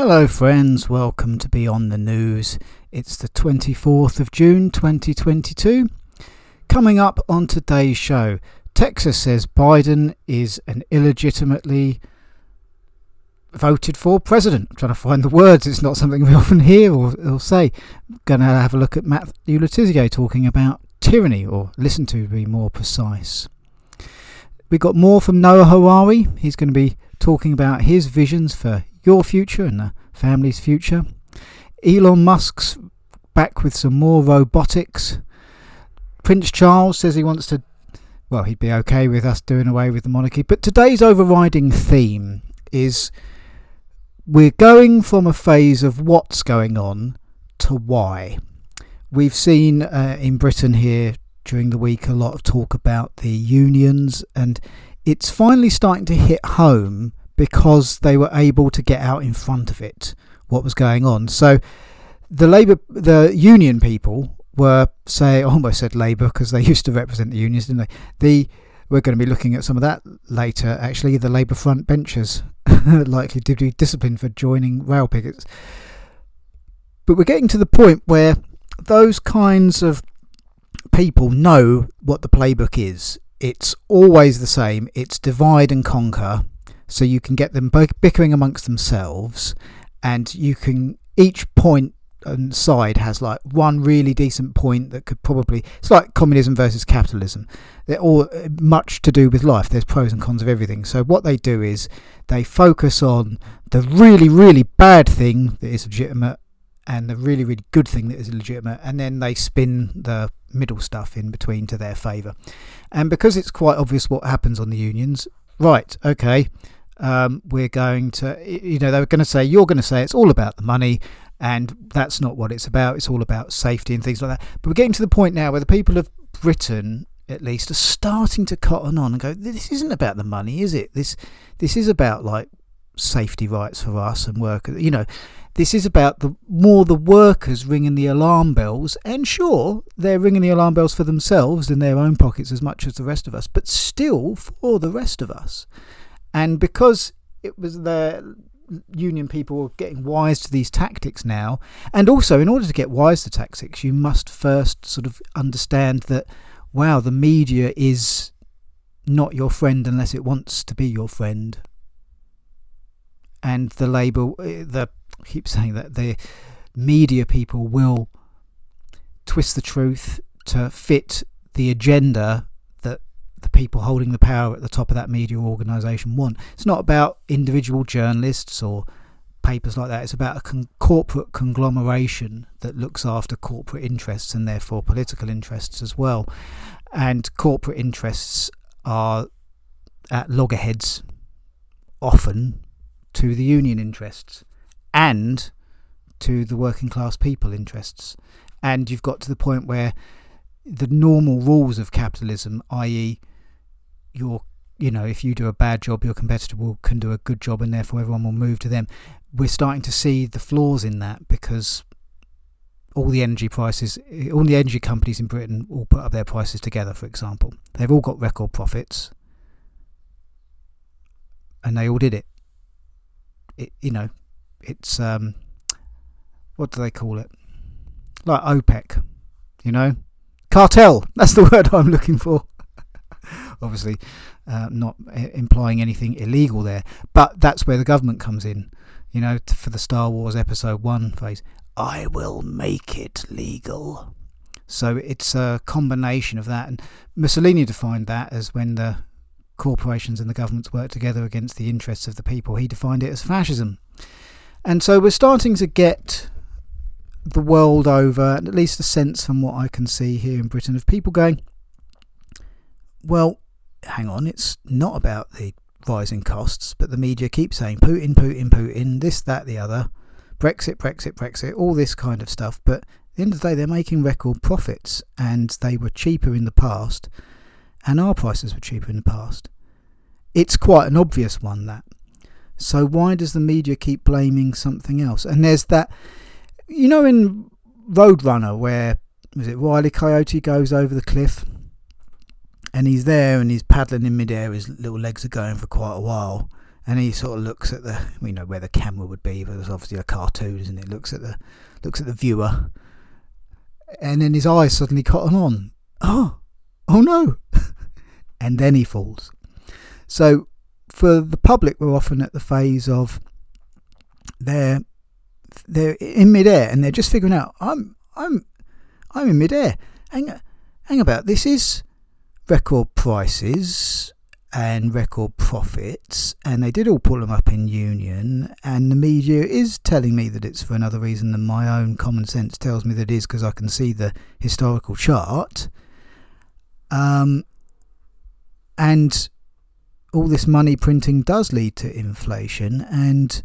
Hello, friends. Welcome to Beyond the News. It's the 24th of June 2022. Coming up on today's show, Texas says Biden is an illegitimately voted for president. I'm trying to find the words. It's not something we often hear or, or say. Going to have a look at Matthew Letizia talking about tyranny, or listen to be more precise. We've got more from Noah Harari. He's going to be talking about his visions for your future and the family's future. Elon Musk's back with some more robotics. Prince Charles says he wants to, well, he'd be okay with us doing away with the monarchy. But today's overriding theme is we're going from a phase of what's going on to why. We've seen uh, in Britain here during the week a lot of talk about the unions, and it's finally starting to hit home because they were able to get out in front of it, what was going on. So the Labour, the union people were say, almost said Labour because they used to represent the unions, didn't they? The we're going to be looking at some of that later. Actually, the Labour front benchers likely to be disciplined for joining rail pickets. But we're getting to the point where those kinds of people know what the playbook is. It's always the same. It's divide and conquer. So you can get them bickering amongst themselves, and you can each point and side has like one really decent point that could probably it's like communism versus capitalism. They're all uh, much to do with life. There's pros and cons of everything. So what they do is they focus on the really really bad thing that is legitimate and the really really good thing that is illegitimate and then they spin the middle stuff in between to their favour. And because it's quite obvious what happens on the unions right okay um, we're going to you know they were going to say you're going to say it's all about the money and that's not what it's about. It's all about safety and things like that. But we're getting to the point now where the people of britain at least are starting to cotton on and go this isn't about the money is it? This this is about like safety rights for us and workers you know. This is about the more the workers ringing the alarm bells, and sure, they're ringing the alarm bells for themselves in their own pockets as much as the rest of us, but still for the rest of us. And because it was the union people were getting wise to these tactics now, and also in order to get wise to tactics, you must first sort of understand that wow, the media is not your friend unless it wants to be your friend. And the label, eh, the I keep saying that the media people will twist the truth to fit the agenda the people holding the power at the top of that media organisation want. It's not about individual journalists or papers like that. It's about a con- corporate conglomeration that looks after corporate interests and therefore political interests as well. And corporate interests are at loggerheads often to the union interests and to the working class people interests. And you've got to the point where the normal rules of capitalism, i.e., your you know, if you do a bad job, your competitor will, can do a good job, and therefore everyone will move to them. We're starting to see the flaws in that because all the energy prices, all the energy companies in Britain all put up their prices together. For example, they've all got record profits, and they all did it. It, you know, it's um, what do they call it? Like OPEC, you know, cartel. That's the word I'm looking for. Obviously, uh, not implying anything illegal there, but that's where the government comes in. You know, for the Star Wars Episode One phase, I will make it legal. So it's a combination of that, and Mussolini defined that as when the corporations and the governments work together against the interests of the people. He defined it as fascism. And so we're starting to get the world over, at least a sense from what I can see here in Britain, of people going, well, hang on, it's not about the rising costs, but the media keep saying Putin, Putin, Putin, this, that, the other, Brexit, Brexit, Brexit, all this kind of stuff. But at the end of the day, they're making record profits, and they were cheaper in the past, and our prices were cheaper in the past. It's quite an obvious one that so why does the media keep blaming something else? And there's that, you know, in Roadrunner where was it Wiley Coyote goes over the cliff, and he's there and he's paddling in midair. His little legs are going for quite a while, and he sort of looks at the we know where the camera would be, but it's obviously a cartoon, isn't it? Looks at the looks at the viewer, and then his eyes suddenly cotton on. Oh, oh no! and then he falls. So for the public, we're often at the phase of they're they're in midair and they're just figuring out I'm I'm I'm in midair. Hang hang about. This is record prices and record profits, and they did all pull them up in union. And the media is telling me that it's for another reason than my own common sense tells me that it is because I can see the historical chart. Um, and all this money printing does lead to inflation, and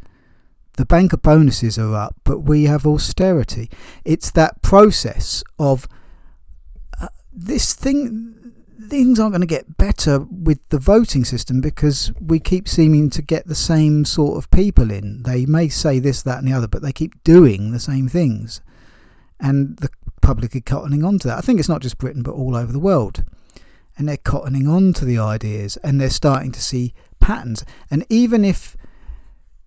the banker bonuses are up, but we have austerity. It's that process of uh, this thing things aren't going to get better with the voting system because we keep seeming to get the same sort of people in. They may say this, that, and the other, but they keep doing the same things. And the public are cottoning on to that. I think it's not just Britain, but all over the world. And they're cottoning on to the ideas and they're starting to see patterns. And even if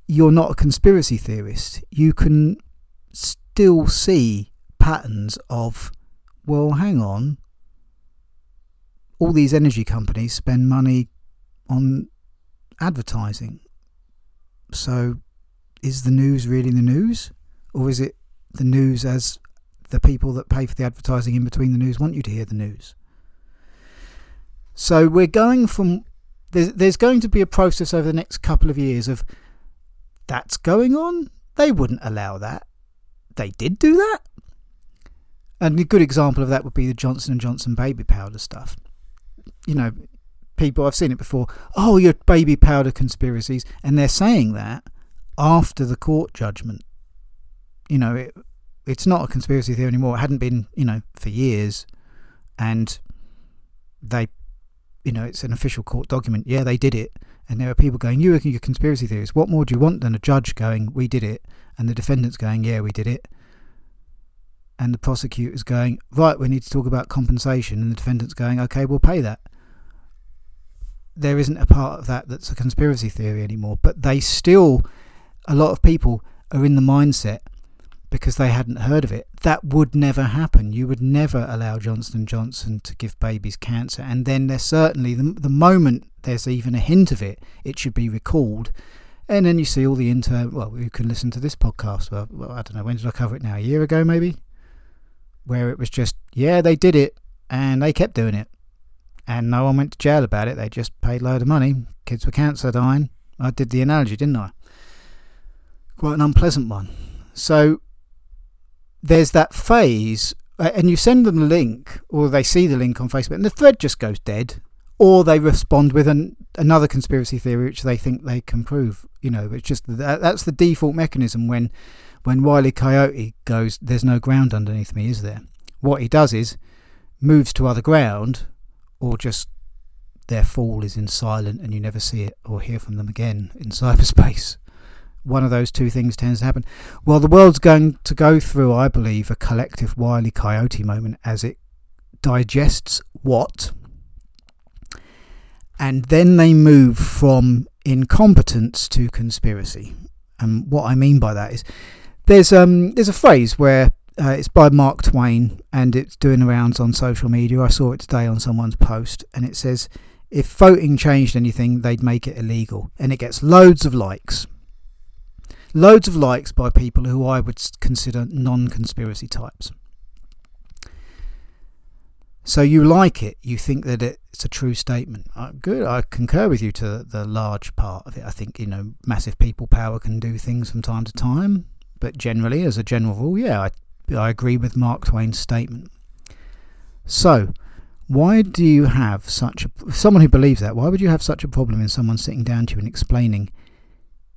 you're not a conspiracy theorist, you can still see patterns of, well, hang on, all these energy companies spend money on advertising. So, is the news really the news? Or is it the news as the people that pay for the advertising in between the news want you to hear the news? So, we're going from. There's, there's going to be a process over the next couple of years of that's going on. They wouldn't allow that. They did do that. And a good example of that would be the Johnson and Johnson baby powder stuff you know, people I've seen it before. Oh, your baby powder conspiracies, and they're saying that after the court judgment. You know, it, it's not a conspiracy theory anymore. It hadn't been, you know, for years, and they, you know, it's an official court document. Yeah, they did it, and there are people going, "You are your conspiracy theories. What more do you want than a judge going, "We did it," and the defendants going, "Yeah, we did it." and the prosecutor's going, right, we need to talk about compensation, and the defendant's going, okay, we'll pay that. There isn't a part of that that's a conspiracy theory anymore, but they still, a lot of people are in the mindset because they hadn't heard of it. That would never happen. You would never allow Johnson Johnson to give babies cancer, and then there's certainly the, the moment there's even a hint of it, it should be recalled. And then you see all the inter. Well, you can listen to this podcast. Well, well, I don't know when did I cover it now? A year ago, maybe where it was just, yeah, they did it and they kept doing it. And no one went to jail about it. They just paid a load of money. Kids were cancer dying. I did the analogy, didn't I? Quite an unpleasant one. So there's that phase, and you send them the link, or they see the link on Facebook, and the thread just goes dead, or they respond with an, another conspiracy theory which they think they can prove. You know, it's just that, that's the default mechanism when when Wiley Coyote goes, There's no ground underneath me, is there? What he does is moves to other ground or just their fall is in silent and you never see it or hear from them again in cyberspace. One of those two things tends to happen. Well, the world's going to go through, I believe, a collective wily Coyote moment as it digests what, and then they move from incompetence to conspiracy. And what I mean by that is there's um there's a phrase where uh, it's by Mark Twain and it's doing rounds on social media. I saw it today on someone's post and it says if voting changed anything, they'd make it illegal, and it gets loads of likes. Loads of likes by people who I would consider non-conspiracy types. So you like it, you think that it's a true statement. Uh, good, I concur with you to the large part of it. I think you know massive people power can do things from time to time but generally, as a general rule, yeah, I, I agree with Mark Twain's statement. So, why do you have such a someone who believes that? Why would you have such a problem in someone sitting down to you and explaining?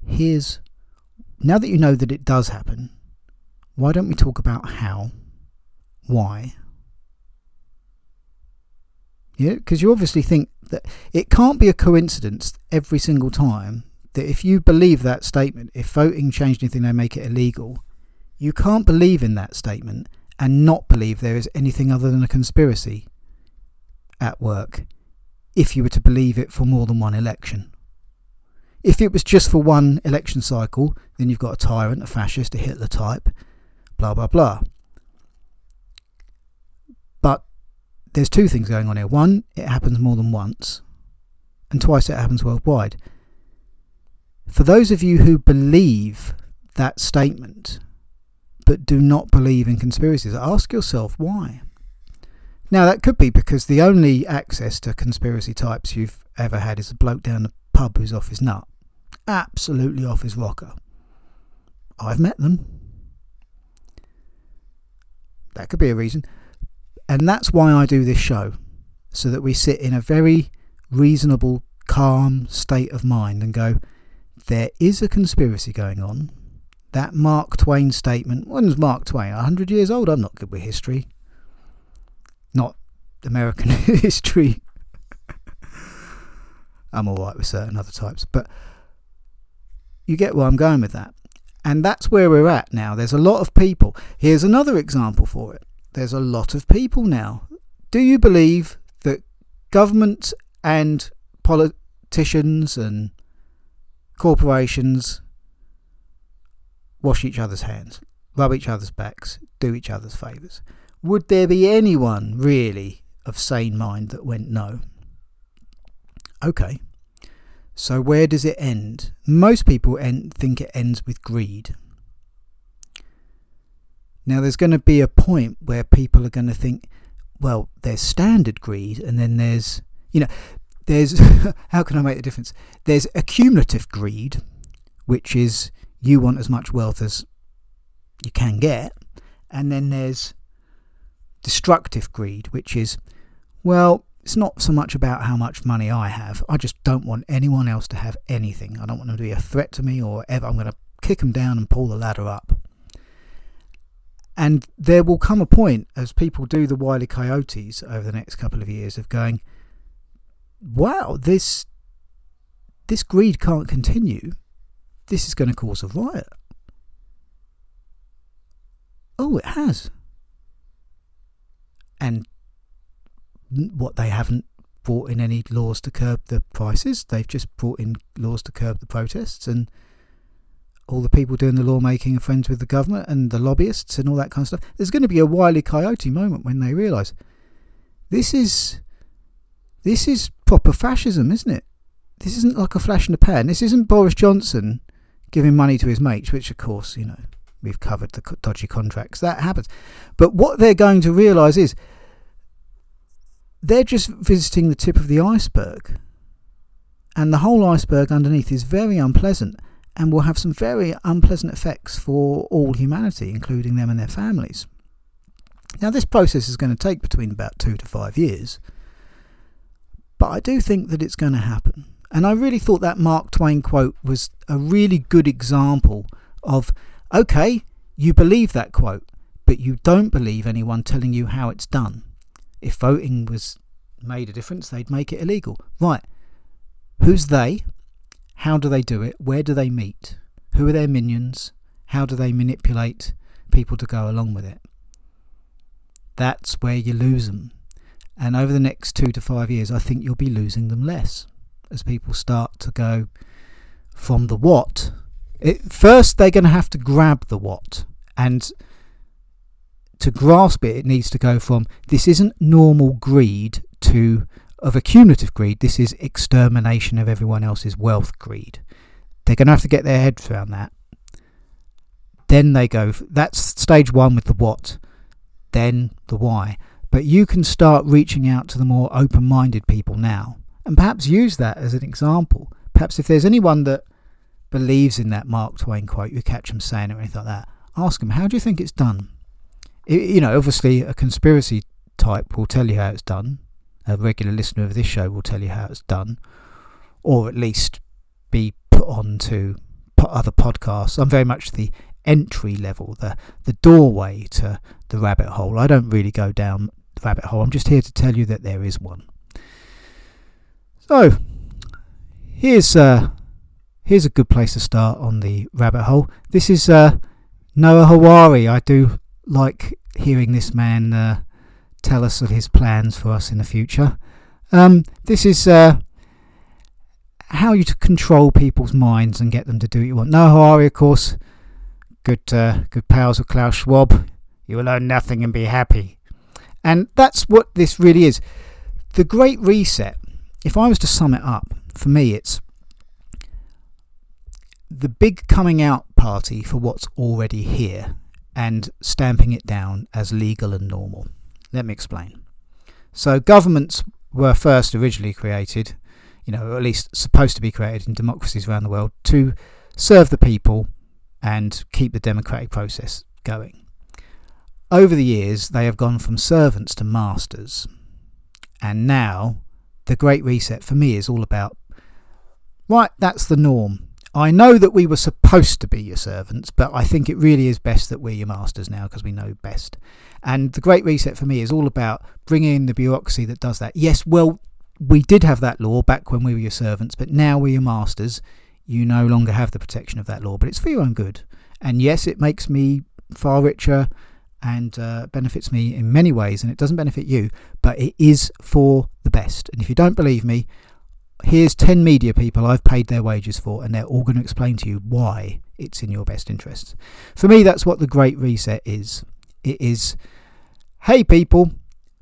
Here's now that you know that it does happen. Why don't we talk about how, why? Yeah, because you obviously think that it can't be a coincidence every single time that if you believe that statement, if voting changed anything, they make it illegal, you can't believe in that statement and not believe there is anything other than a conspiracy at work if you were to believe it for more than one election. If it was just for one election cycle, then you've got a tyrant, a fascist, a Hitler type, blah, blah, blah. But there's two things going on here. One, it happens more than once, and twice it happens worldwide. For those of you who believe that statement, but do not believe in conspiracies, ask yourself why. Now, that could be because the only access to conspiracy types you've ever had is a bloke down the pub who's off his nut. Absolutely off his rocker. I've met them. That could be a reason. And that's why I do this show, so that we sit in a very reasonable, calm state of mind and go, there is a conspiracy going on. That Mark Twain statement, when's Mark Twain? 100 years old? I'm not good with history. Not American history. I'm alright with certain other types. But you get where I'm going with that. And that's where we're at now. There's a lot of people. Here's another example for it. There's a lot of people now. Do you believe that government and politicians and corporations wash each other's hands, rub each other's backs, do each other's favours? Would there be anyone really of sane mind that went no? Okay. So where does it end? Most people end, think it ends with greed. Now there's going to be a point where people are going to think, well, there's standard greed, and then there's, you know, there's how can I make the difference? There's accumulative greed, which is you want as much wealth as you can get, and then there's destructive greed, which is, well, it's not so much about how much money I have. I just don't want anyone else to have anything. I don't want them to be a threat to me or ever. I'm going to kick them down and pull the ladder up. And there will come a point as people do the Wily Coyotes over the next couple of years of going, wow, this this greed can't continue. This is going to cause a riot. Oh, it has. And what they haven't brought in any laws to curb the prices. They've just brought in laws to curb the protests, and all the people doing the lawmaking are friends with the government and the lobbyists and all that kind of stuff. There's going to be a wily coyote moment when they realise this is this is proper fascism, isn't it? This isn't like a flash in the pan. This isn't Boris Johnson giving money to his mates, which of course you know we've covered the dodgy contracts that happens. But what they're going to realise is they're just visiting the tip of the iceberg. And the whole iceberg underneath is very unpleasant and will have some very unpleasant effects for all humanity, including them and their families. Now, this process is going to take between about two to five years, but I do think that it's going to happen. And I really thought that Mark Twain quote was a really good example of okay, you believe that quote, but you don't believe anyone telling you how it's done. If voting was made a difference, they'd make it illegal. Right. Who's they? How do they do it? Where do they meet? Who are their minions? How do they manipulate people to go along with it? That's where you lose them. And over the next two to five years, I think you'll be losing them less as people start to go from the what. It, first, they're going to have to grab the what. And to grasp it, it needs to go from this isn't normal greed to of accumulative greed. This is extermination of everyone else's wealth greed. They're going to have to get their heads around that. Then they go. That's stage one with the what, then the why. But you can start reaching out to the more open-minded people now, and perhaps use that as an example. Perhaps if there's anyone that believes in that Mark Twain quote, you catch them saying it or anything like that. Ask them, how do you think it's done? you know, obviously a conspiracy type will tell you how it's done. A regular listener of this show will tell you how it's done, or at least be put on to other podcasts. I'm very much the entry level, the the doorway to the rabbit hole. I don't really go down the rabbit hole. I'm just here to tell you that there is one. So here's uh, here's a good place to start on the rabbit hole. This is uh, Noah Harari. I do like hearing this man uh, tell us of his plans for us in the future. Um, this is uh, how you to control people's minds and get them to do what you want. Noah Harari, of course, good uh, good pals with Klaus Schwab. You will own nothing and be happy, and that's what this really is. The Great Reset. If I was to sum it up, for me, it's the big coming out party for what's already here and stamping it down as legal and normal. Let me explain. So, governments were first originally created, you know, or at least supposed to be created in democracies around the world to serve the people and keep the democratic process going. Over the years, they have gone from servants to masters. And now, the Great Reset for me is all about right, that's the norm. I know that we were supposed to be your servants, but I think it really is best that we're your masters now because we know best. And the Great Reset for me is all about bringing in the bureaucracy that does that. Yes, well, we did have that law back when we were your servants, but now we're your masters. You no longer have the protection of that law, but it's for your own good. And yes, it makes me far richer and uh, benefits me in many ways, and it doesn't benefit you, but it is for the best. And if you don't believe me, here's 10 media people I've paid their wages for, and they're all going to explain to you why it's in your best interests. For me, that's what the Great Reset is. It is, hey, people,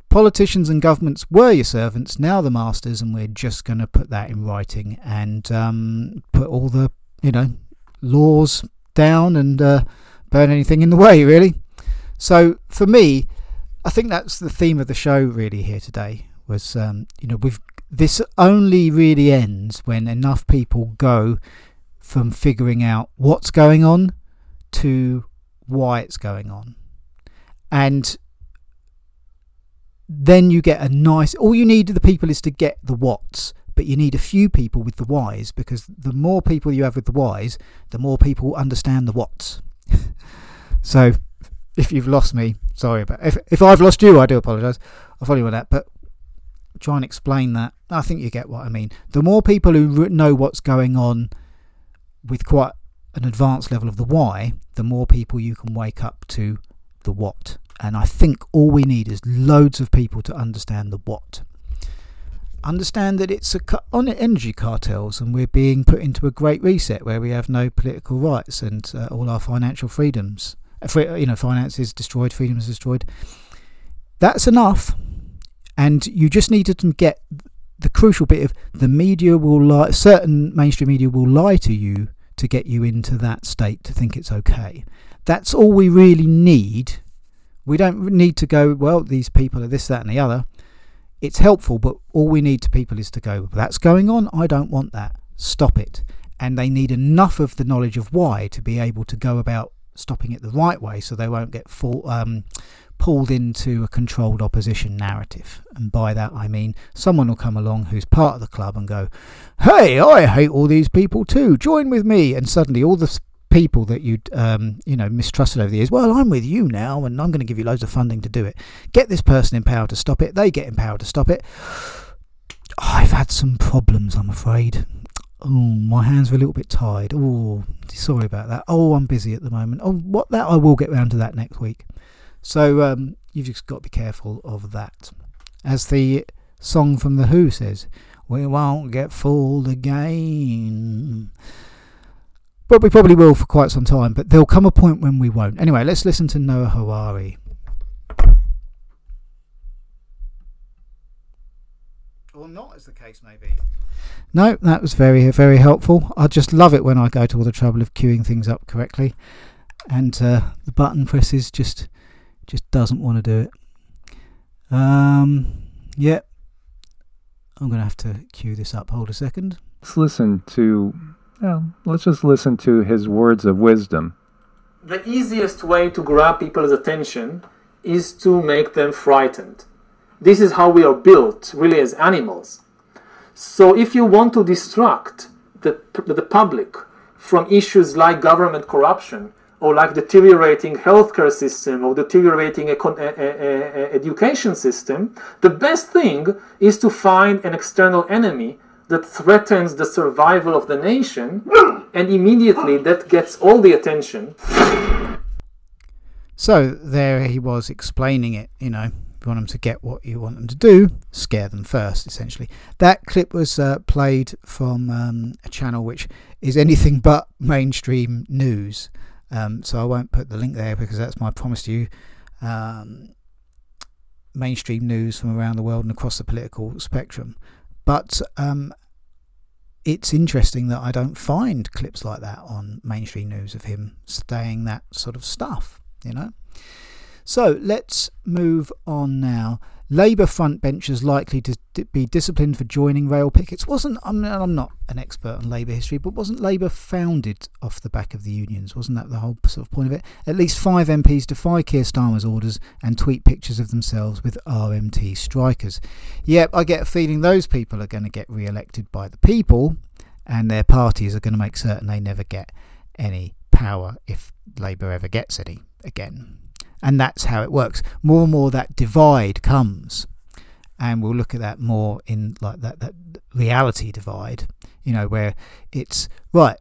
politicians and governments were your servants, now the masters, and we're just going to put that in writing and um, put all the, you know, laws down and uh, burn anything in the way, really. So for me, I think that's the theme of the show really here today was um, you know we've this only really ends when enough people go from figuring out what's going on to why it's going on. And then you get a nice all you need the people is to get the what's but you need a few people with the whys because the more people you have with the whys the more people understand the what's so if you've lost me sorry but if, if i've lost you i do apologize i'll follow you on that but try and explain that. I think you get what I mean. The more people who know what's going on with quite an advanced level of the why, the more people you can wake up to the what. And I think all we need is loads of people to understand the what. Understand that it's a on energy cartels, and we're being put into a great reset where we have no political rights and uh, all our financial freedoms, Uh, you know, finance is destroyed, freedom is destroyed. That's enough and you just need to get the crucial bit of the media will lie certain mainstream media will lie to you to get you into that state to think it's okay. That's all we really need. We don't need to go well these people are this that and the other. It's helpful but all we need to people is to go that's going on. I don't want that. Stop it. And they need enough of the knowledge of why to be able to go about stopping it the right way so they won't get full, um, pulled into a controlled opposition narrative. And by that I mean someone will come along who's part of the club and go, Hey, I hate all these people too, join with me. And suddenly all the people that you'd um, you know mistrusted over the years, well, I'm with you now and I'm going to give you loads of funding to do it. Get this person in power to stop it, they get in power to stop it. I've had some problems, I'm afraid. Oh, my hands are a little bit tied. Oh, sorry about that. Oh, I'm busy at the moment. Oh, what that I will get round to that next week. So um, you've just got to be careful of that. As the song from The Who says, we won't get fooled again. But we probably will for quite some time, but there'll come a point when we won't. Anyway, let's listen to Noah Harari. Or not, as the case may be. No, that was very, very helpful. I just love it when I go to all the trouble of queuing things up correctly. And uh, the button presses just just doesn't want to do it. Um, yeah, I'm going to have to queue this up. Hold a second. Let's listen to, well, let's just listen to his words of wisdom. The easiest way to grab people's attention is to make them frightened. This is how we are built, really, as animals. So if you want to distract the, the public from issues like government corruption, or like deteriorating healthcare system or deteriorating education system, the best thing is to find an external enemy that threatens the survival of the nation, and immediately that gets all the attention. So there he was explaining it, you know, want them to get what you want them to do, scare them first, essentially. That clip was uh, played from um, a channel which is anything but mainstream news. Um, so I won't put the link there because that's my promise to you. Um, mainstream news from around the world and across the political spectrum. But um, it's interesting that I don't find clips like that on mainstream news of him saying that sort of stuff, you know. So let's move on now. Labour frontbenchers likely to be disciplined for joining rail pickets. Wasn't I'm, I'm not an expert on Labour history, but wasn't Labour founded off the back of the unions? Wasn't that the whole sort of point of it? At least five MPs defy Keir Starmer's orders and tweet pictures of themselves with RMT strikers. Yep, I get a feeling those people are going to get re-elected by the people, and their parties are going to make certain they never get any power if Labour ever gets any again and that's how it works. More and more that divide comes, and we'll look at that more in like that that reality divide. You know, where it's right.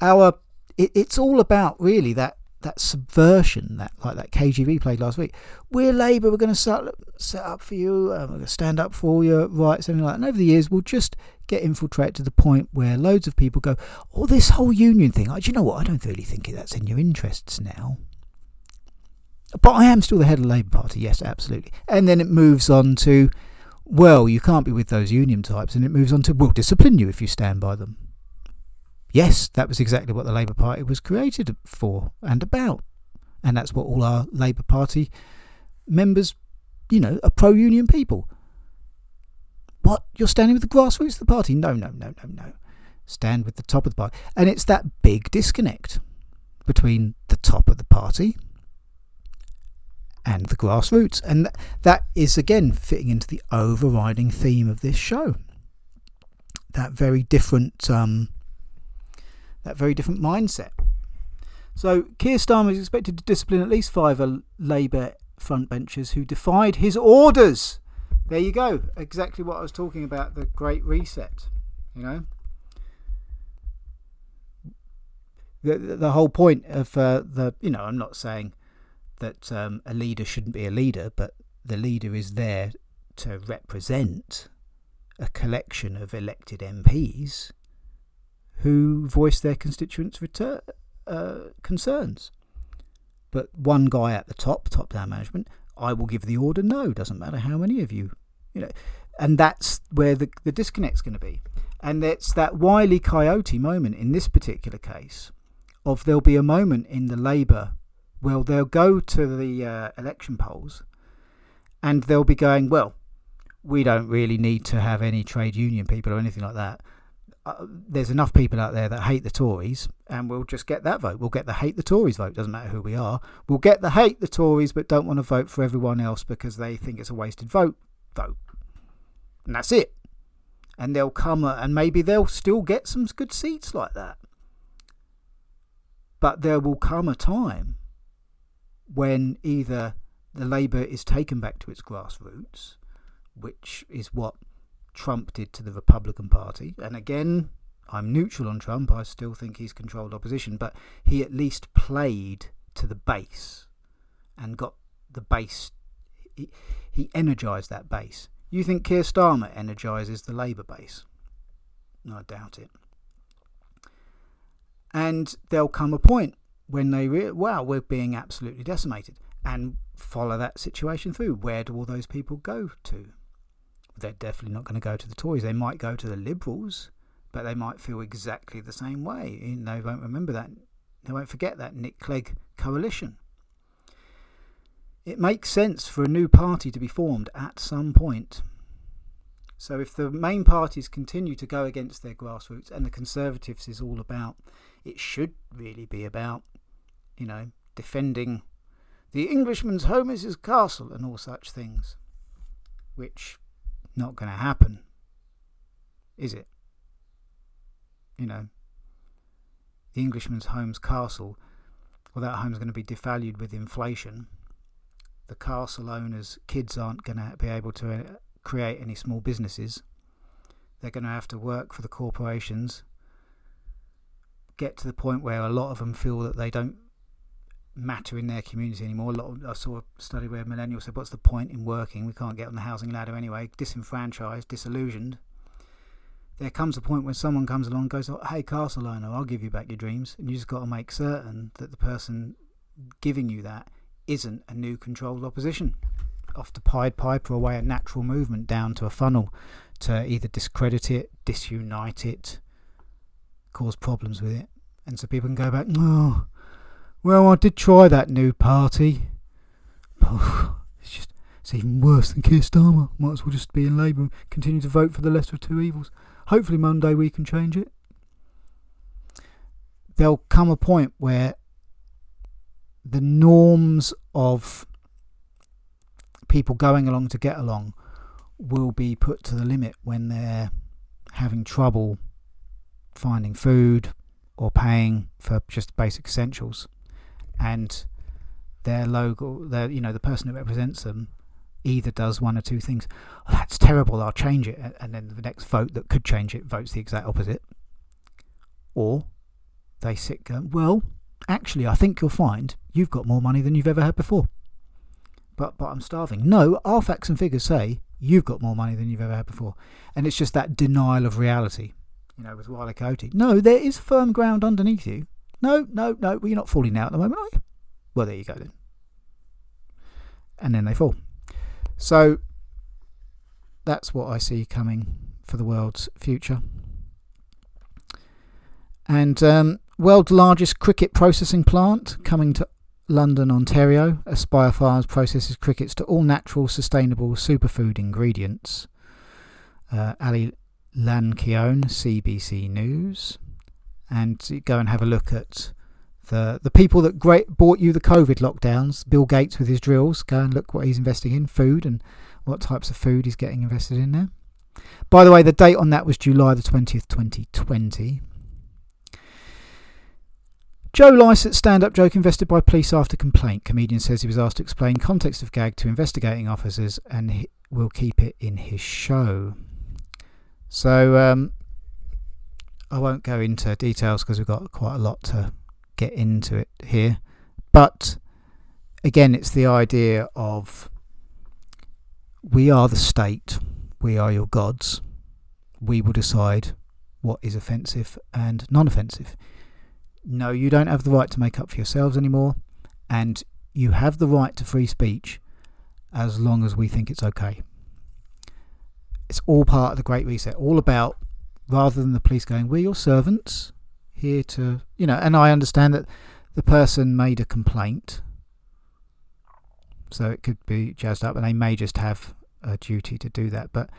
Our it, it's all about really that that subversion that like that KGB played last week. We're Labour. We're going to set, set up for you. Um, we're going to stand up for your rights. Something like that. And over the years, we'll just get infiltrated to the point where loads of people go, "Oh, this whole union thing. Oh, do you know what? I don't really think that's in your interests now." But I am still the head of the Labour Party, yes, absolutely. And then it moves on to, well, you can't be with those union types, and it moves on to, we'll discipline you if you stand by them. Yes, that was exactly what the Labour Party was created for and about. And that's what all our Labour Party members, you know, are pro union people. What? You're standing with the grassroots of the party? No, no, no, no, no. Stand with the top of the party. And it's that big disconnect between the top of the party and the grassroots. And that is again fitting into the overriding theme of this show. That very different, um, that very different mindset. So Keir Starmer is expected to discipline at least five Labour frontbenchers who defied his orders. There you go. Exactly what I was talking about. The Great Reset. You know. The, the whole point of uh, the you know I'm not saying that um, a leader shouldn't be a leader, but the leader is there to represent a collection of elected MPs who voice their constituents' return, uh, concerns. But one guy at the top, top down management, I will give the order. No, doesn't matter how many of you, you know, and that's where the the disconnect's going to be. And it's that wily coyote moment in this particular case of there'll be a moment in the Labour well, they'll go to the uh, election polls and they'll be going, well, we don't really need to have any trade union people or anything like that. Uh, there's enough people out there that hate the Tories, and we'll just get that vote. We'll get the hate the Tories vote. Doesn't matter who we are. We'll get the hate the Tories, but don't want to vote for everyone else because they think it's a wasted vote. Vote, and that's it. And they'll come, and maybe they'll still get some good seats like that. But there will come a time when either the Labour is taken back to its grassroots, which is what Trump did to the Republican Party. And again, I'm neutral on Trump. I still think he's controlled opposition, but he at least played to the base and got the base. He, he energised that base. You think Keir Starmer energises the Labour base? No, I doubt it. And there'll come a point when they re- wow we're being absolutely decimated. And follow that situation through. Where do all those people go to? They're definitely not going to go to the tories they might go to the liberals but they might feel exactly the same way. They won't remember that. They won't forget that nick clegg coalition. It makes sense for a new party to be formed at some point. So if the main parties continue to go against their grassroots and the conservatives is all about it should really be about you know, defending the Englishman's home is his castle and all such things. Which, not going to happen, is it? You know, the Englishman's home's castle, well, that home's going to be devalued with inflation. The castle owners' kids aren't going to be able to uh, create any small businesses. They're going to have to work for the corporations. Get to the point where a lot of them feel that they don't matter in their community anymore. A lot of, I saw a study where millennials said, "What's the point in working? We can't get on the housing ladder anyway." Disenfranchised, disillusioned. There comes a point when someone comes along and goes, oh, "Hey, castle owner, I'll give you back your dreams," and you just got to make certain that the person giving you that isn't a new controlled opposition. Off the Pied Piper away a natural movement down to a funnel to either discredit it, disunite it, cause problems with it. And so people can go back, oh, well, I did try that new party. it's just, it's even worse than Keir Starmer. Might as well just be in Labour and continue to vote for the lesser of two evils. Hopefully, Monday we can change it. There'll come a point where the norms of people going along to get along will be put to the limit when they're having trouble finding food or paying for just basic essentials and their logo, their you know the person who represents them, either does one or two things. Oh, that's terrible. I'll change it, and then the next vote that could change it votes the exact opposite. Or they sit going, well, actually, I think you'll find you've got more money than you've ever had before. But but I'm starving. No, our facts and figures say you've got more money than you've ever had before, and it's just that denial of reality. You know, with Wile Coyote. No, there is firm ground underneath you. No, no, no, well, you're not falling now at the moment, are you? Well, there you go then. And then they fall. So that's what I see coming for the world's future. And um, world's largest cricket processing plant coming to London, Ontario. Aspire Farms processes crickets to all natural, sustainable superfood ingredients. Uh, Ali Lankeone, CBC News and go and have a look at the the people that great bought you the COVID lockdowns. Bill Gates with his drills. Go and look what he's investing in food and what types of food he's getting invested in there. By the way, the date on that was July the twentieth, twenty twenty. Joe Lycett stand-up joke invested by police after complaint. Comedian says he was asked to explain context of gag to investigating officers and he will keep it in his show. So um, I won't go into details because we've got quite a lot to get into it here. But again, it's the idea of we are the state, we are your gods. We will decide what is offensive and non offensive. No, you don't have the right to make up for yourselves anymore, and you have the right to free speech as long as we think it's okay. It's all part of the Great Reset, all about rather than the police going, We're your servants here to, you know, and I understand that the person made a complaint. So it could be jazzed up, and they may just have a duty to do that. But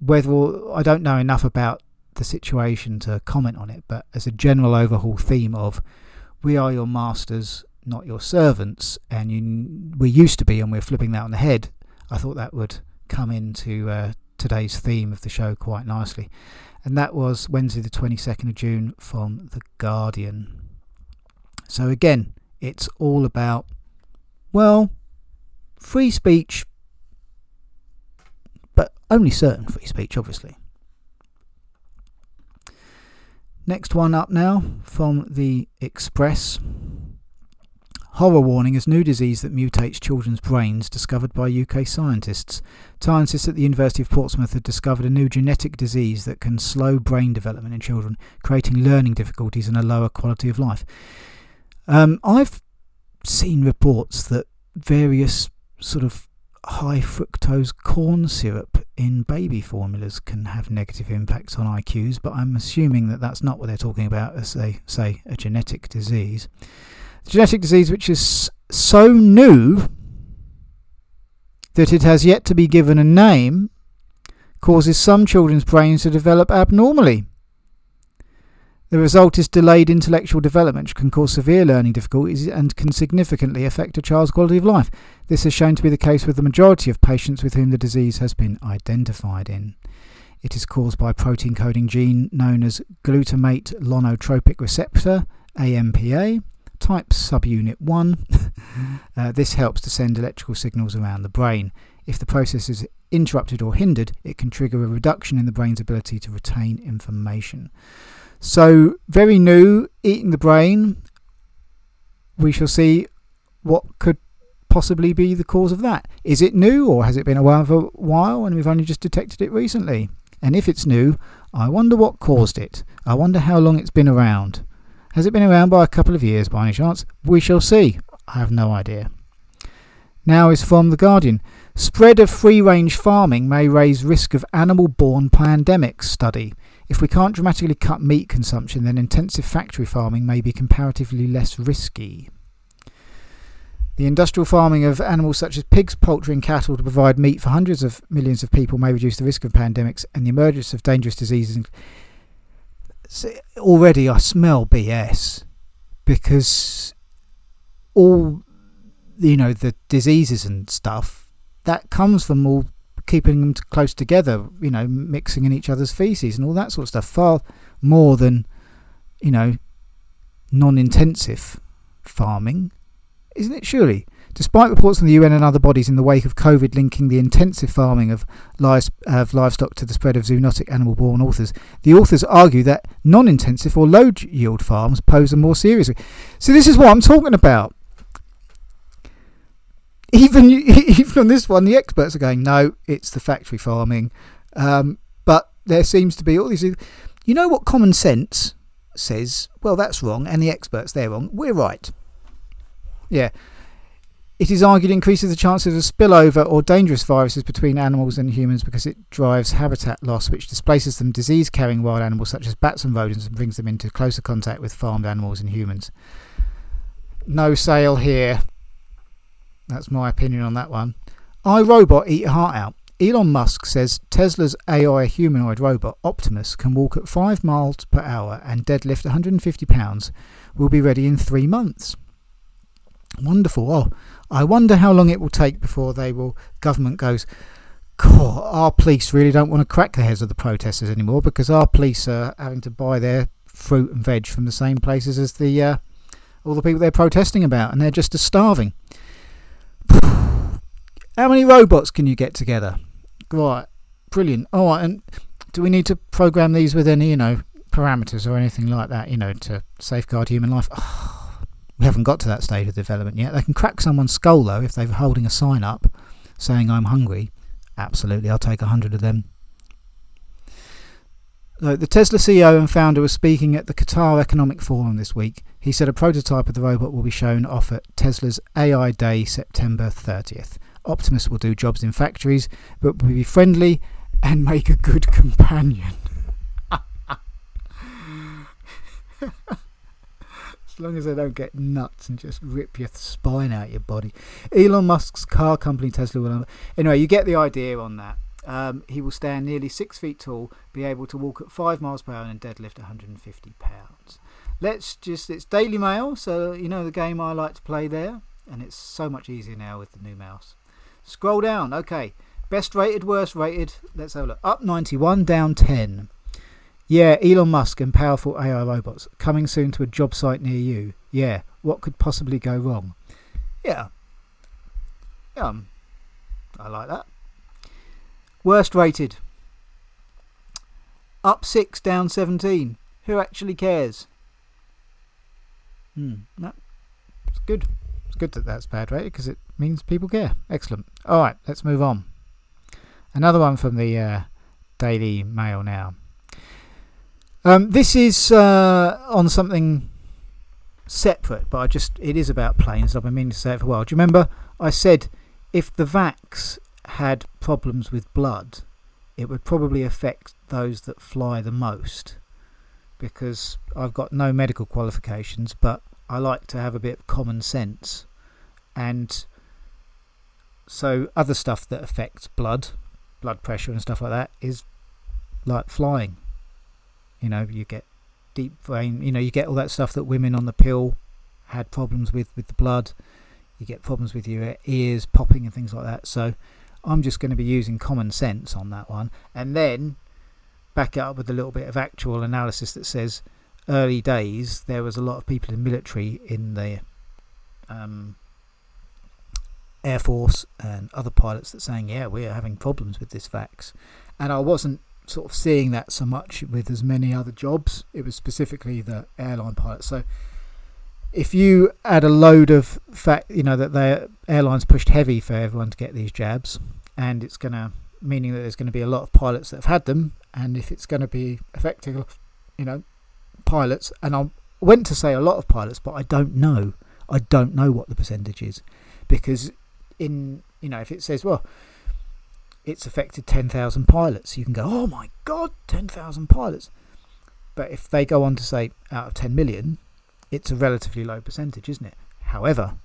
whether or I don't know enough about the situation to comment on it, but as a general overhaul theme of we are your masters, not your servants, and you, we used to be, and we're flipping that on the head. I thought that would come into uh, today's theme of the show quite nicely and that was Wednesday, the 22nd of June from The Guardian. So, again, it's all about, well, free speech, but only certain free speech, obviously. Next one up now from The Express. Horror warning as new disease that mutates children's brains discovered by UK scientists. Scientists at the University of Portsmouth have discovered a new genetic disease that can slow brain development in children, creating learning difficulties and a lower quality of life. Um, I've seen reports that various sort of high fructose corn syrup in baby formulas can have negative impacts on IQs, but I'm assuming that that's not what they're talking about as they say a genetic disease genetic disease which is so new that it has yet to be given a name causes some children's brains to develop abnormally. The result is delayed intellectual development, which can cause severe learning difficulties and can significantly affect a child's quality of life. This is shown to be the case with the majority of patients with whom the disease has been identified in. It is caused by a protein coding gene known as glutamate ionotropic receptor, AMPA, Type subunit 1. uh, this helps to send electrical signals around the brain. If the process is interrupted or hindered, it can trigger a reduction in the brain's ability to retain information. So, very new, eating the brain. We shall see what could possibly be the cause of that? Is it new or has it been around for a while and we've only just detected it recently? And if it's new, I wonder what caused it. I wonder how long it's been around. Has it been around by a couple of years by any chance? We shall see. I have no idea. Now is from The Guardian. Spread of free range farming may raise risk of animal borne pandemics study. If we can't dramatically cut meat consumption, then intensive factory farming may be comparatively less risky. The industrial farming of animals such as pigs, poultry, and cattle to provide meat for hundreds of millions of people may reduce the risk of pandemics and the emergence of dangerous diseases. Already, I smell BS because all you know the diseases and stuff that comes from all keeping them close together, you know, mixing in each other's feces and all that sort of stuff, far more than you know non-intensive farming isn't it surely? Despite reports from the UN and other bodies in the wake of COVID linking the intensive farming of, livestock to the spread of zoonotic animal borne authors, the authors argue that non intensive or low yield farms pose a more serious. So, this is what I'm talking about. Even, even on this one, the experts are going, no, it's the factory farming. Um, but there seems to be all these. You know what common sense says? Well, that's wrong, and the experts, they're wrong. We're right. Yeah. It is argued increases the chances of spillover or dangerous viruses between animals and humans because it drives habitat loss, which displaces them disease carrying wild animals such as bats and rodents and brings them into closer contact with farmed animals and humans. No sale here. That's my opinion on that one. I Robot eat your heart out. Elon Musk says Tesla's AI humanoid robot Optimus can walk at 5 miles per hour and deadlift 150 pounds, will be ready in 3 months. Wonderful. Oh, I wonder how long it will take before they will government goes. God, our police really don't want to crack the heads of the protesters anymore because our police are having to buy their fruit and veg from the same places as the uh, all the people they're protesting about, and they're just as starving. How many robots can you get together? Right, brilliant. All right, and do we need to program these with any, you know, parameters or anything like that, you know, to safeguard human life? Oh, we haven't got to that stage of development yet. They can crack someone's skull though if they're holding a sign up saying I'm hungry. Absolutely, I'll take a hundred of them. So the Tesla CEO and founder was speaking at the Qatar Economic Forum this week. He said a prototype of the robot will be shown off at Tesla's AI Day September 30th. Optimus will do jobs in factories, but will be friendly and make a good companion. as long as they don't get nuts and just rip your spine out your body. Elon Musk's car company Tesla will. Anyway, you get the idea on that. Um, he will stand nearly six feet tall, be able to walk at five miles per hour, and deadlift 150 pounds. Let's just. It's Daily Mail, so you know the game I like to play there, and it's so much easier now with the new mouse. Scroll down. Okay. Best rated, worst rated. Let's have a look. Up 91, down 10. Yeah, Elon Musk and powerful AI robots coming soon to a job site near you. Yeah, what could possibly go wrong? Yeah. Um, I like that. Worst rated. Up 6, down 17. Who actually cares? Hmm, no, it's good. It's good that that's bad rated because it means people care. Excellent. Alright, let's move on. Another one from the uh, Daily Mail now. Um, this is uh, on something separate, but I just it is about planes. I've been meaning to say it for a while. Do you remember I said if the vax had problems with blood, it would probably affect those that fly the most because I've got no medical qualifications, but I like to have a bit of common sense. And so, other stuff that affects blood, blood pressure, and stuff like that is like flying. You know, you get deep vein, you know, you get all that stuff that women on the pill had problems with with the blood. You get problems with your ears popping and things like that. So I'm just going to be using common sense on that one. And then back it up with a little bit of actual analysis that says early days there was a lot of people in military in the um, Air Force and other pilots that saying, yeah, we're having problems with this vax. And I wasn't sort of seeing that so much with as many other jobs. It was specifically the airline pilots. So if you add a load of fact, you know that the airlines pushed heavy for everyone to get these jabs, and it's to meaning that there's going to be a lot of pilots that have had them, and if it's going to be affecting, you know, pilots, and I went to say a lot of pilots, but I don't know. I don't know what the percentage is because in you know if it says well it's affected 10,000 pilots. You can go oh my god 10,000 pilots. But if they go on to say out of 10 million it's a relatively low percentage isn't it? However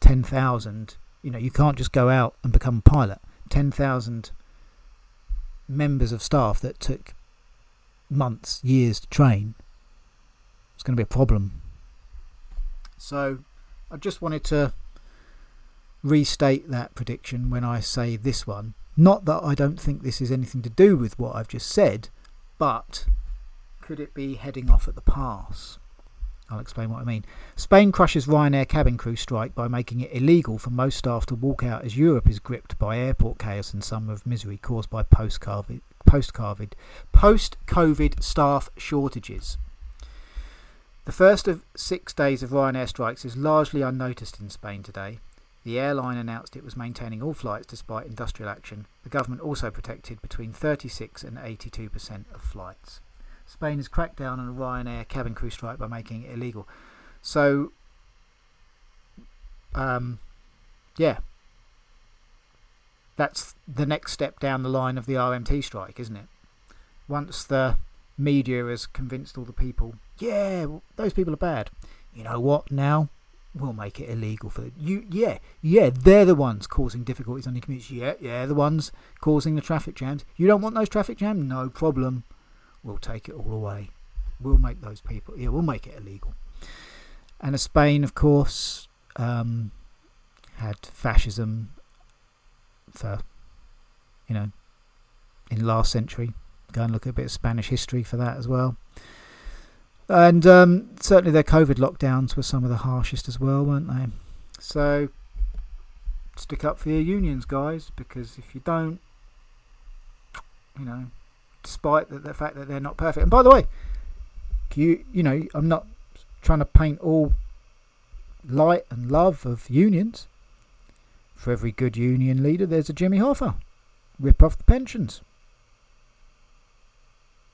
10,000 you know you can't just go out and become a pilot. 10,000 members of staff that took months years to train it's going to be a problem. So I just wanted to restate that prediction when I say this one. Not that I don't think this is anything to do with what I've just said, but could it be heading off at the pass? I'll explain what I mean. Spain crushes Ryanair cabin crew strike by making it illegal for most staff to walk out as Europe is gripped by airport chaos and summer of misery caused by post-COVID, post-COVID, post-COVID staff shortages. The first of six days of Ryanair strikes is largely unnoticed in Spain today. The airline announced it was maintaining all flights despite industrial action. The government also protected between 36 and 82% of flights. Spain has cracked down on a Ryanair cabin crew strike by making it illegal. So, um, yeah, that's the next step down the line of the RMT strike, isn't it? Once the media has convinced all the people yeah, those people are bad. You know what? Now we'll make it illegal for them. You, yeah, yeah, they're the ones causing difficulties on the commutes. Yeah, yeah, the ones causing the traffic jams. You don't want those traffic jams? No problem. We'll take it all away. We'll make those people. Yeah, we'll make it illegal. And Spain, of course, um, had fascism for, you know, in last century. Go and look at a bit of Spanish history for that as well. And um, certainly their COVID lockdowns were some of the harshest as well, weren't they? So stick up for your unions, guys, because if you don't, you know, despite the, the fact that they're not perfect. And by the way, you you know, I'm not trying to paint all light and love of unions. For every good union leader, there's a Jimmy Hoffa. Rip off the pensions.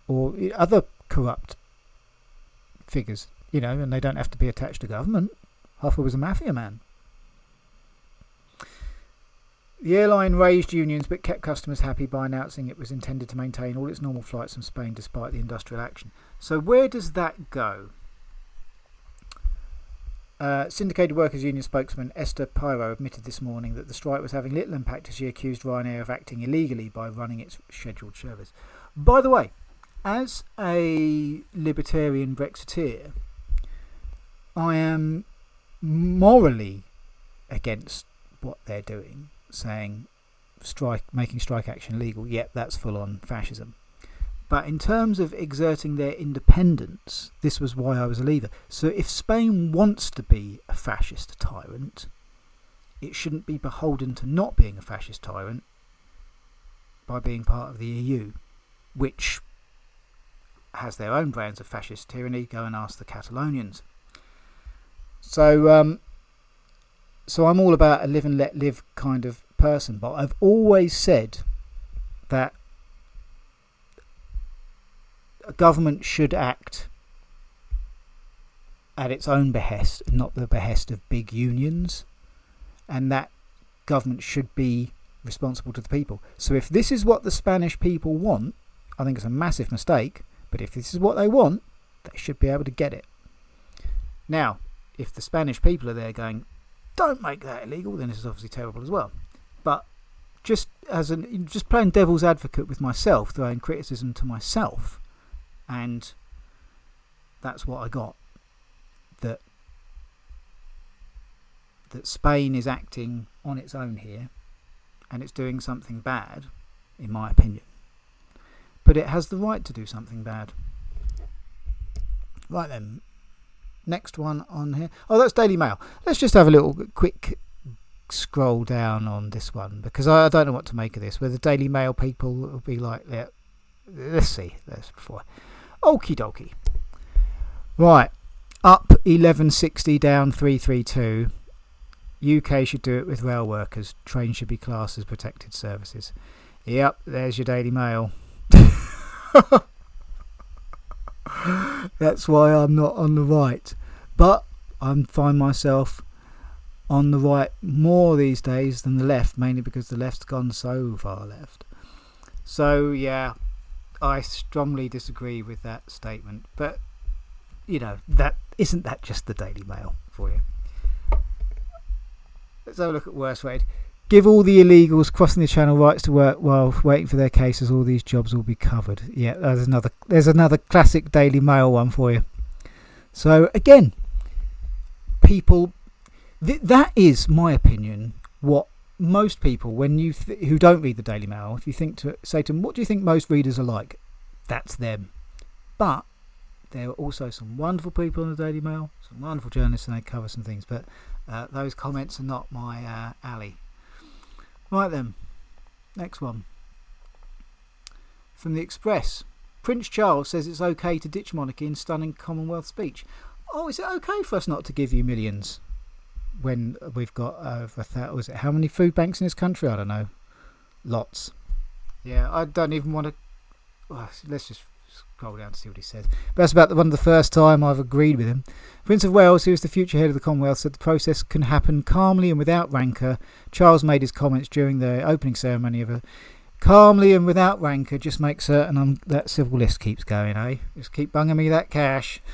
Or other corrupt figures, you know, and they don't have to be attached to government. Hoffa was a mafia man. The airline raised unions but kept customers happy by announcing it was intended to maintain all its normal flights from Spain despite the industrial action. So, where does that go? Uh, Syndicated Workers Union spokesman Esther Pirro admitted this morning that the strike was having little impact as she accused Ryanair of acting illegally by running its scheduled service. By the way, as a libertarian Brexiteer, I am morally against what they're doing, saying strike, making strike action legal. Yep, that's full on fascism. But in terms of exerting their independence, this was why I was a leaver. So if Spain wants to be a fascist tyrant, it shouldn't be beholden to not being a fascist tyrant by being part of the EU, which has their own brands of fascist tyranny. Go and ask the Catalonians. So, um, so I'm all about a live and let live kind of person, but I've always said that a government should act at its own behest, not the behest of big unions, and that government should be responsible to the people. So if this is what the Spanish people want, I think it's a massive mistake but if this is what they want, they should be able to get it. Now, if the Spanish people are there going, don't make that illegal, then this is obviously terrible as well. But just as an just playing devil's advocate with myself, throwing criticism to myself, and that's what I got. That that Spain is acting on its own here, and it's doing something bad, in my opinion but it has the right to do something bad. Right then, next one on here. Oh, that's Daily Mail. Let's just have a little quick scroll down on this one because I, don't know what to make of this. Where the Daily Mail people will be like, let's see, this before. Okie dokie. Right. up 1160, down 332. UK should do it with rail workers. Trains should be classed as protected services. Yep, there's your Daily Mail. That's why I'm not on the right. But I find myself on the right more these days than the left, mainly because the left's gone so far left. So, yeah, I strongly disagree with that statement. But, you know, that isn't that just the Daily Mail for you? Let's have a look at worst rated. Give all the illegals crossing the channel rights to work while waiting for their cases. All these jobs will be covered. Yeah, there's another. There's another classic Daily Mail one for you. So again, people, th- that is my opinion. What most people, when you who don't read the Daily Mail, if you think to say to them, "What do you think most readers are like?" That's them. But there are also some wonderful people in the Daily Mail, some wonderful journalists, and they cover some things. But uh, those comments are not my uh, alley. Right then, next one. From the Express. Prince Charles says it's okay to ditch monarchy in stunning Commonwealth speech. Oh, is it okay for us not to give you millions when we've got over a Was it how many food banks in this country? I don't know. Lots. Yeah, I don't even want to. Well, let's just scroll down to see what he says. But that's about the, one of the first time I've agreed with him. Prince of Wales, who is the future head of the Commonwealth, said the process can happen calmly and without rancour. Charles made his comments during the opening ceremony of a calmly and without rancour. Just make certain I'm, that civil list keeps going, eh? Just keep bunging me that cash.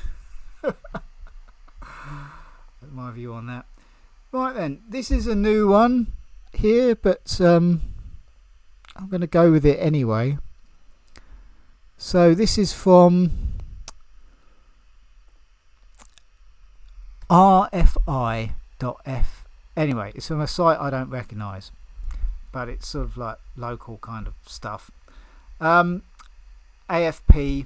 my view on that. Right then, this is a new one here, but um, I'm going to go with it anyway. So this is from rfi.f. Anyway, it's from a site I don't recognise, but it's sort of like local kind of stuff. Um, AFP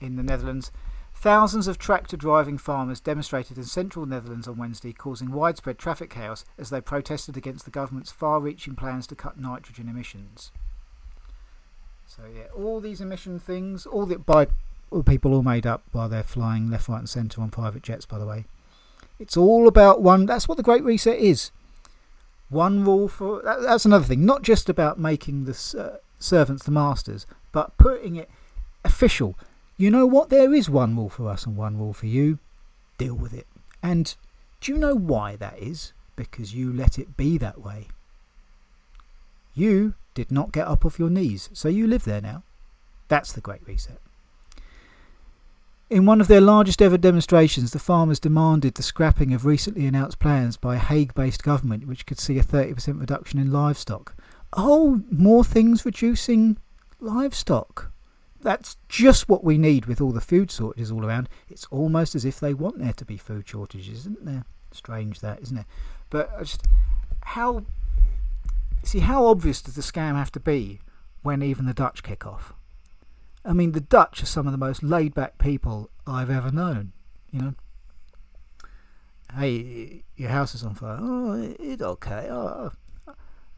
in the Netherlands. Thousands of tractor driving farmers demonstrated in central Netherlands on Wednesday, causing widespread traffic chaos as they protested against the government's far reaching plans to cut nitrogen emissions. So yeah, all these emission things, all the by all people all made up while they're flying left, right, and centre on private jets. By the way, it's all about one. That's what the Great Reset is. One rule for that, that's another thing. Not just about making the uh, servants the masters, but putting it official. You know what? There is one rule for us and one rule for you. Deal with it. And do you know why that is? Because you let it be that way. You did not get up off your knees, so you live there now. That's the Great Reset. In one of their largest ever demonstrations, the farmers demanded the scrapping of recently announced plans by a Hague based government which could see a 30% reduction in livestock. Oh, more things reducing livestock. That's just what we need with all the food shortages all around. It's almost as if they want there to be food shortages, isn't there? Strange that, isn't it? But just how See, how obvious does the scam have to be when even the Dutch kick off? I mean, the Dutch are some of the most laid back people I've ever known. You know, hey, your house is on fire. Oh, it's okay. Oh,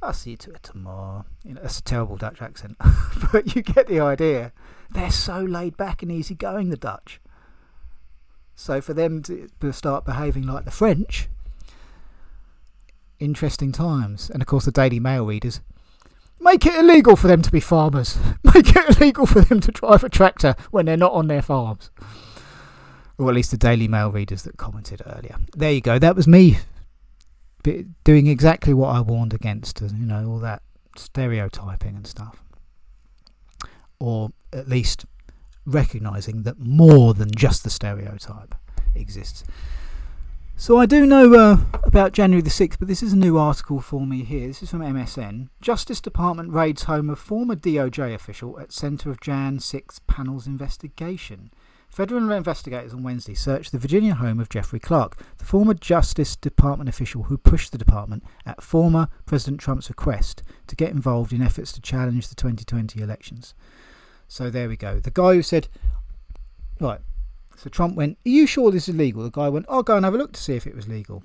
I'll see to it tomorrow. You know, that's a terrible Dutch accent, but you get the idea. They're so laid back and easy going, the Dutch. So for them to start behaving like the French, interesting times. And of course, the Daily Mail readers make it illegal for them to be farmers. Make it illegal for them to drive a tractor when they're not on their farms. Or at least the Daily Mail readers that commented earlier. There you go. That was me doing exactly what I warned against. And you know, all that stereotyping and stuff. Or at least recognizing that more than just the stereotype exists. So I do know uh, about January the 6th, but this is a new article for me here. This is from MSN. Justice Department raids home of former DOJ official at centre of Jan 6 panel's investigation. Federal investigators on Wednesday searched the Virginia home of Jeffrey Clark, the former Justice Department official who pushed the department at former President Trump's request to get involved in efforts to challenge the 2020 elections. So there we go. The guy who said, right, so Trump went, Are you sure this is legal? The guy went, I'll go and have a look to see if it was legal.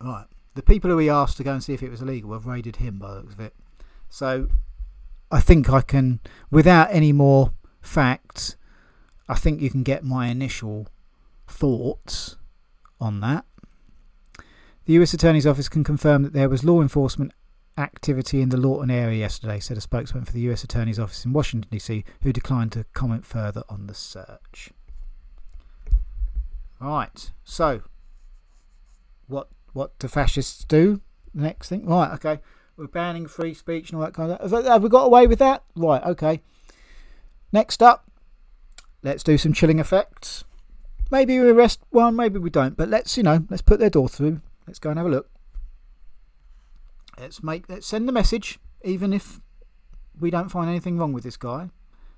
Right. The people who he asked to go and see if it was illegal have raided him by the looks of it. So I think I can, without any more facts, I think you can get my initial thoughts on that. The US Attorney's Office can confirm that there was law enforcement activity in the Lorton area yesterday, said a spokesman for the US Attorney's Office in Washington, D.C., who declined to comment further on the search. Right, so what what do fascists do? The next thing, right? Okay, we're banning free speech and all that kind of. Have, have we got away with that? Right. Okay. Next up, let's do some chilling effects. Maybe we arrest one, maybe we don't. But let's you know, let's put their door through. Let's go and have a look. Let's make let's send the message, even if we don't find anything wrong with this guy.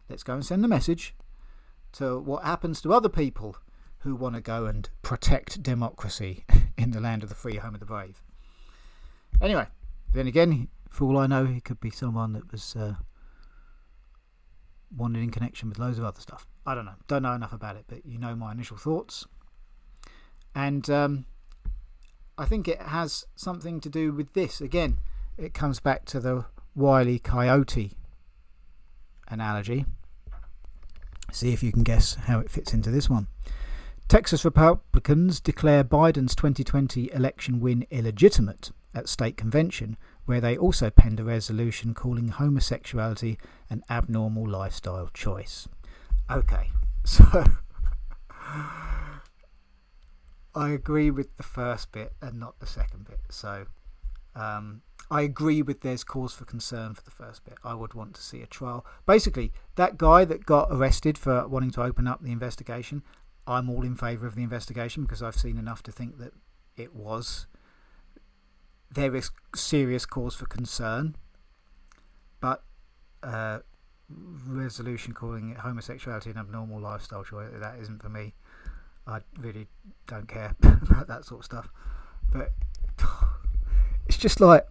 Let's go and send the message to what happens to other people who want to go and protect democracy in the land of the free, home of the brave. Anyway, then again, for all I know, he could be someone that was uh, wanted in connection with loads of other stuff. I don't know. Don't know enough about it, but you know my initial thoughts. And um, I think it has something to do with this. Again, it comes back to the Wiley Coyote analogy. See if you can guess how it fits into this one. Texas Republicans declare Biden's 2020 election win illegitimate at state convention, where they also penned a resolution calling homosexuality an abnormal lifestyle choice. Okay, so I agree with the first bit and not the second bit. So um, I agree with there's cause for concern for the first bit. I would want to see a trial. Basically, that guy that got arrested for wanting to open up the investigation, I'm all in favour of the investigation because I've seen enough to think that it was there is serious cause for concern, but uh, resolution calling it homosexuality an abnormal lifestyle choice that isn't for me. I really don't care about that sort of stuff, but it's just like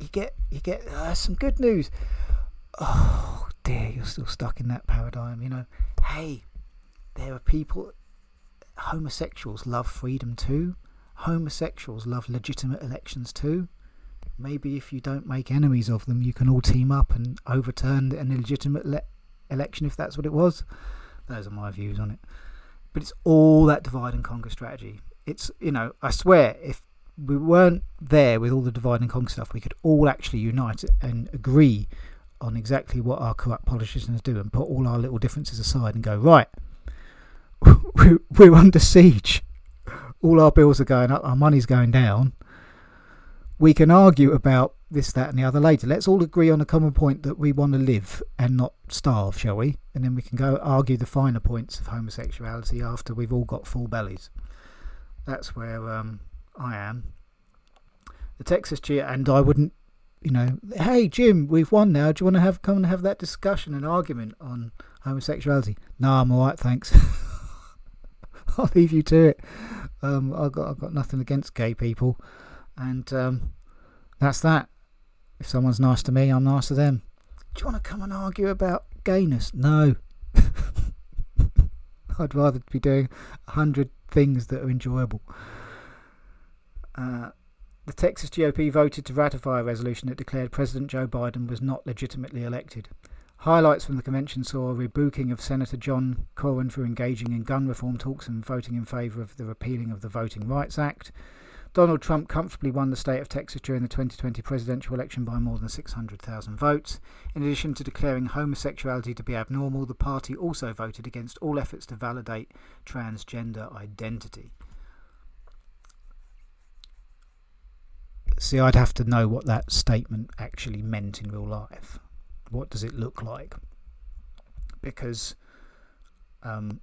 you get you get uh, some good news. Oh dear, you're still stuck in that paradigm. You know, hey, there are people. Homosexuals love freedom too homosexuals love legitimate elections too. Maybe if you don't make enemies of them, you can all team up and overturn an illegitimate le- election if that's what it was. Those are my views on it. But it's all that divide and conquer strategy. It's, you know, I swear, if we weren't there with all the divide and conquer stuff, we could all actually unite and agree on exactly what our corrupt politicians do and put all our little differences aside and go, right, we're under siege all our bills are going up, our money's going down. We can argue about this, that, and the other later. Let's all agree on a common point that we want to live and not starve, shall we? And then we can go argue the finer points of homosexuality after we've all got full bellies. That's where um, I am. The Texas cheer, and I wouldn't, you know, hey Jim, we've won now. Do you want to have come and have that discussion and argument on homosexuality? No, I'm all right, thanks. I'll leave you to it. Um, I've got I've got nothing against gay people, and um, that's that. If someone's nice to me, I'm nice to them. Do you want to come and argue about gayness? No. I'd rather be doing a hundred things that are enjoyable. Uh, the Texas GOP voted to ratify a resolution that declared President Joe Biden was not legitimately elected. Highlights from the convention saw a rebuking of Senator John Cornyn for engaging in gun reform talks and voting in favour of the repealing of the Voting Rights Act. Donald Trump comfortably won the state of Texas during the 2020 presidential election by more than 600,000 votes. In addition to declaring homosexuality to be abnormal, the party also voted against all efforts to validate transgender identity. See, I'd have to know what that statement actually meant in real life what does it look like? Because um,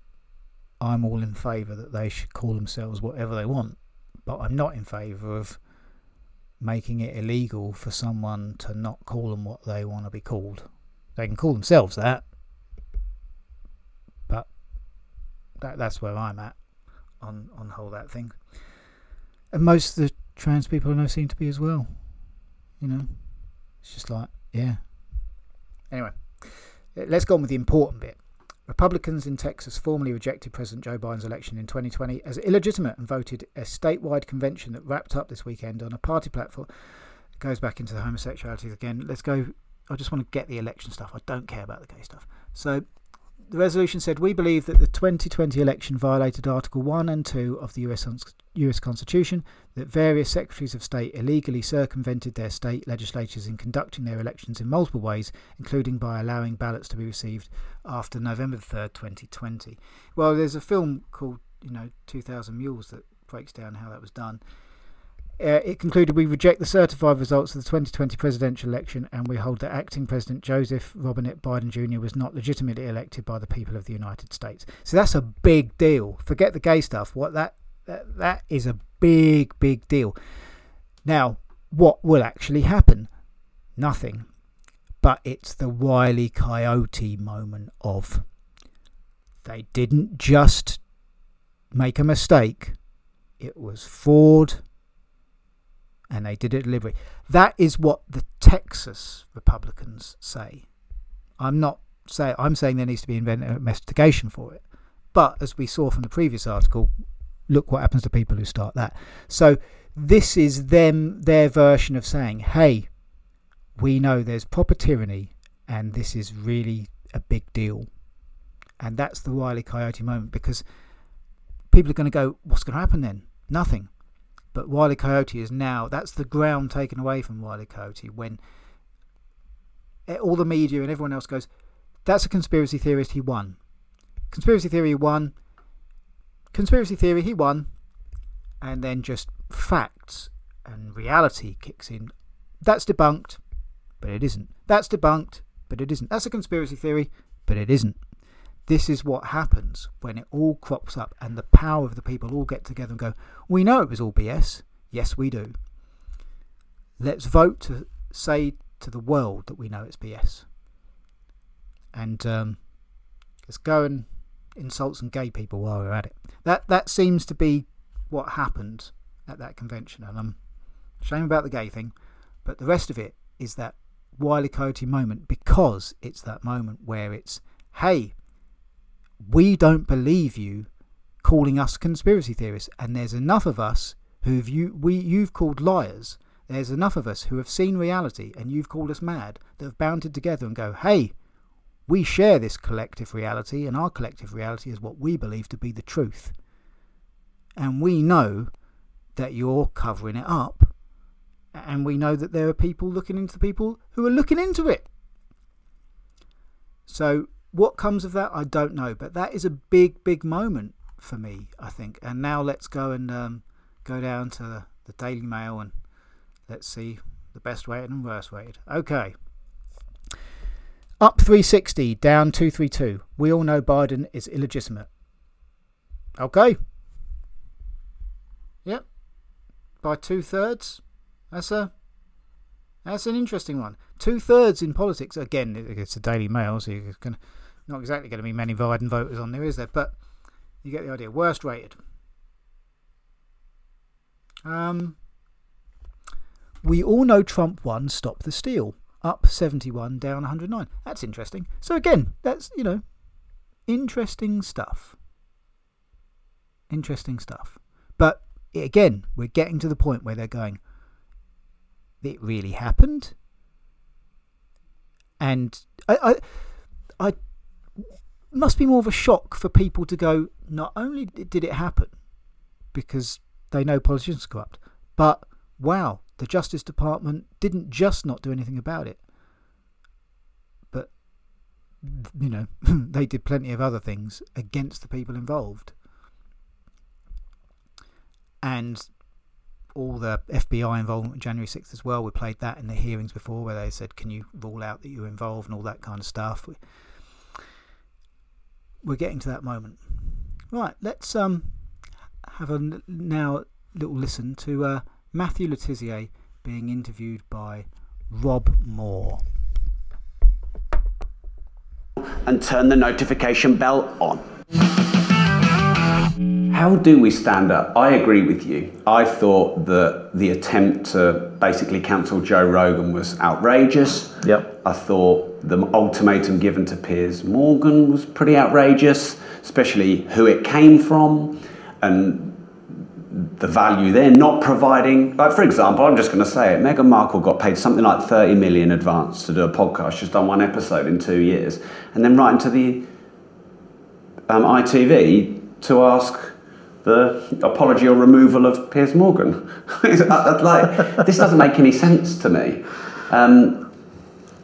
I'm all in favour that they should call themselves whatever they want, but I'm not in favour of making it illegal for someone to not call them what they want to be called. They can call themselves that, but that that's where I'm at on on whole that thing. And most of the trans people I know seem to be as well. You know, it's just like yeah, Anyway, let's go on with the important bit. Republicans in Texas formally rejected President Joe Biden's election in 2020 as illegitimate and voted a statewide convention that wrapped up this weekend on a party platform. It goes back into the homosexuality again. Let's go. I just want to get the election stuff. I don't care about the gay stuff. So the resolution said we believe that the 2020 election violated Article 1 and 2 of the US, US Constitution, that various secretaries of state illegally circumvented their state legislatures in conducting their elections in multiple ways, including by allowing ballots to be received after November 3rd, 2020. Well, there's a film called, you know, 2000 Mules that breaks down how that was done. Uh, it concluded we reject the certified results of the 2020 presidential election and we hold that acting President Joseph Robinette Biden Jr. was not legitimately elected by the people of the United States. So that's a big deal. Forget the gay stuff. What that that, that is a big big deal. Now, what will actually happen? Nothing. But it's the wily coyote moment of they didn't just make a mistake. It was Ford and they did it deliberately. That is what the Texas Republicans say. I'm not saying I'm saying there needs to be an investigation for it. But as we saw from the previous article, look what happens to people who start that. So this is them their version of saying, "Hey, we know there's proper tyranny, and this is really a big deal." And that's the Wiley Coyote moment because people are going to go, "What's going to happen then? Nothing." But Wiley Coyote is now, that's the ground taken away from Wiley Coyote when all the media and everyone else goes, that's a conspiracy theorist, he won. Conspiracy theory, he won. Conspiracy theory, he won. And then just facts and reality kicks in. That's debunked, but it isn't. That's debunked, but it isn't. That's a conspiracy theory, but it isn't. This is what happens when it all crops up and the power of the people all get together and go, We know it was all BS. Yes, we do. Let's vote to say to the world that we know it's BS. And um, let's go and insult some gay people while we're at it. That, that seems to be what happened at that convention. And I'm ashamed about the gay thing, but the rest of it is that Wiley Coyote moment because it's that moment where it's, hey, we don't believe you calling us conspiracy theorists, and there's enough of us who've you we you've called liars. There's enough of us who have seen reality, and you've called us mad that have bounded together and go, hey, we share this collective reality, and our collective reality is what we believe to be the truth. And we know that you're covering it up, and we know that there are people looking into the people who are looking into it. So what comes of that, I don't know. But that is a big, big moment for me, I think. And now let's go and um, go down to the, Daily Mail and let's see the best rated and worst rated. Okay. Up 360, down 232. We all know Biden is illegitimate. Okay. Yep. By two thirds. That's a that's an interesting one. Two thirds in politics. Again, it's a Daily Mail, so you can not exactly going to be many Biden voters on there, is there? But you get the idea. Worst rated. Um, we all know Trump won Stop the Steal. Up 71, down 109. That's interesting. So, again, that's, you know, interesting stuff. Interesting stuff. But again, we're getting to the point where they're going, it really happened? And I, I, I must be more of a shock for people to go, not only did it happen because they know politicians are corrupt, but wow, the Justice Department didn't just not do anything about it, but, you know, they did plenty of other things against the people involved. And all the FBI involvement in January 6th as well. We played that in the hearings before where they said, can you rule out that you're involved and all that kind of stuff. We, we're getting to that moment. Right, let's um have a now little listen to uh, Matthew Le Tissier being interviewed by Rob Moore. And turn the notification bell on. How do we stand up? I agree with you. I thought that the attempt to basically cancel Joe Rogan was outrageous. Yep. I thought the ultimatum given to Piers Morgan was pretty outrageous, especially who it came from and the value they're not providing. Like, for example, I'm just going to say it Meghan Markle got paid something like 30 million advance to do a podcast. She's done one episode in two years. And then right into the um, ITV to ask the apology or removal of Piers Morgan. Uh, like, this doesn't make any sense to me. Um,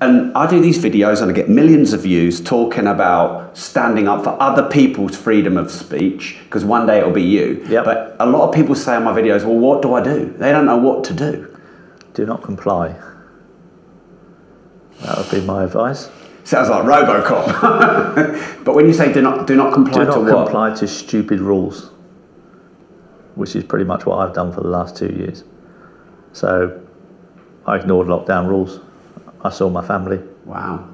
and I do these videos and I get millions of views talking about standing up for other people's freedom of speech because one day it'll be you. Yep. But a lot of people say on my videos, well, what do I do? They don't know what to do. Do not comply. That would be my advice. Sounds like Robocop. but when you say do not do not comply Do to not what? comply to stupid rules, which is pretty much what I've done for the last two years. So I ignored lockdown rules. I saw my family Wow.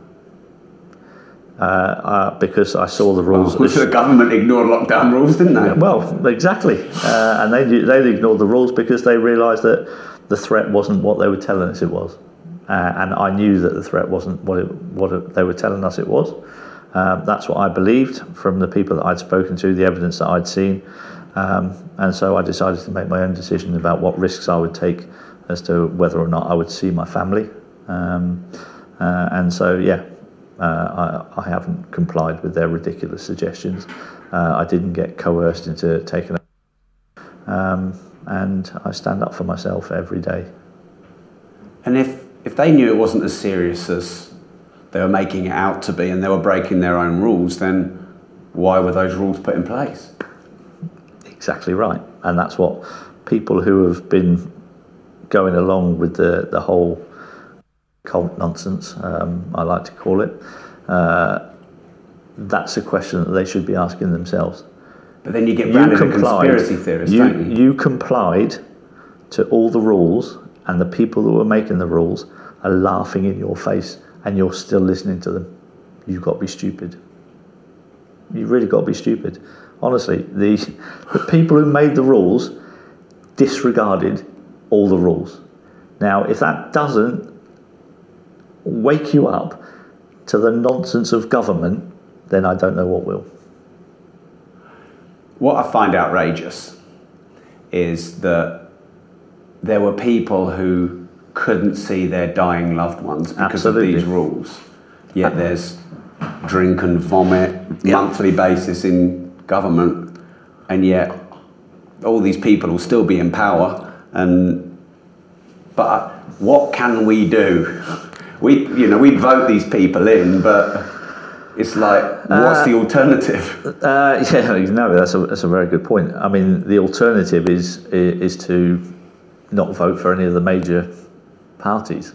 uh, uh, because I saw the rules. Well, the government ignored lockdown rules, didn't they? Well, exactly, uh, and they they ignored the rules because they realised that the threat wasn't what they were telling us it was, uh, and I knew that the threat wasn't what it, what it, they were telling us it was. Um, that's what I believed from the people that I'd spoken to, the evidence that I'd seen, um, and so I decided to make my own decision about what risks I would take as to whether or not I would see my family. Um, uh, and so, yeah, uh, I, I haven't complied with their ridiculous suggestions. Uh, I didn't get coerced into taking it. Um, and I stand up for myself every day. And if, if they knew it wasn't as serious as they were making it out to be and they were breaking their own rules, then why were those rules put in place? Exactly right. And that's what people who have been going along with the, the whole cult nonsense, um, I like to call it, uh, that's a question that they should be asking themselves. But then you get branded a conspiracy theorist, you, don't you? you complied to all the rules, and the people that were making the rules are laughing in your face, and you're still listening to them. You've got to be stupid. You've really got to be stupid. Honestly, the, the people who made the rules disregarded all the rules. Now, if that doesn't wake you up to the nonsense of government, then I don't know what will. What I find outrageous is that there were people who couldn't see their dying loved ones because Absolutely. of these rules. Yet there's drink and vomit monthly basis in government, and yet all these people will still be in power. And but what can we do? We, you know, we'd vote these people in, but it's like, what's the alternative? Uh, yeah, no, that's a, that's a very good point. I mean, the alternative is is to not vote for any of the major parties,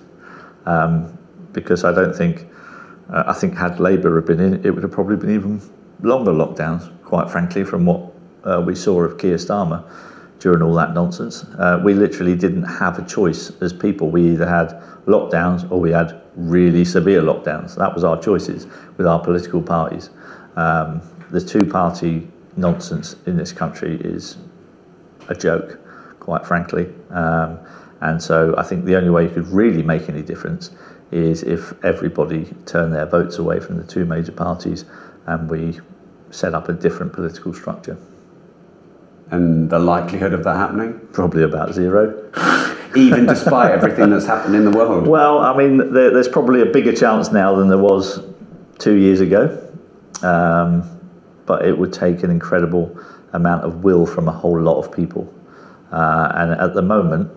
um, because I don't think uh, I think had Labour have been in, it would have probably been even longer lockdowns. Quite frankly, from what uh, we saw of Keir Starmer during all that nonsense, uh, we literally didn't have a choice as people. We either had lockdowns or we had really severe lockdowns. That was our choices with our political parties. Um, the two-party nonsense in this country is a joke, quite frankly. Um, and so I think the only way you could really make any difference is if everybody turned their votes away from the two major parties and we set up a different political structure. And the likelihood of that happening, Probably about zero. even despite everything that's happened in the world. Well, I mean, there, there's probably a bigger chance now than there was two years ago. Um, but it would take an incredible amount of will from a whole lot of people. Uh, and at the moment,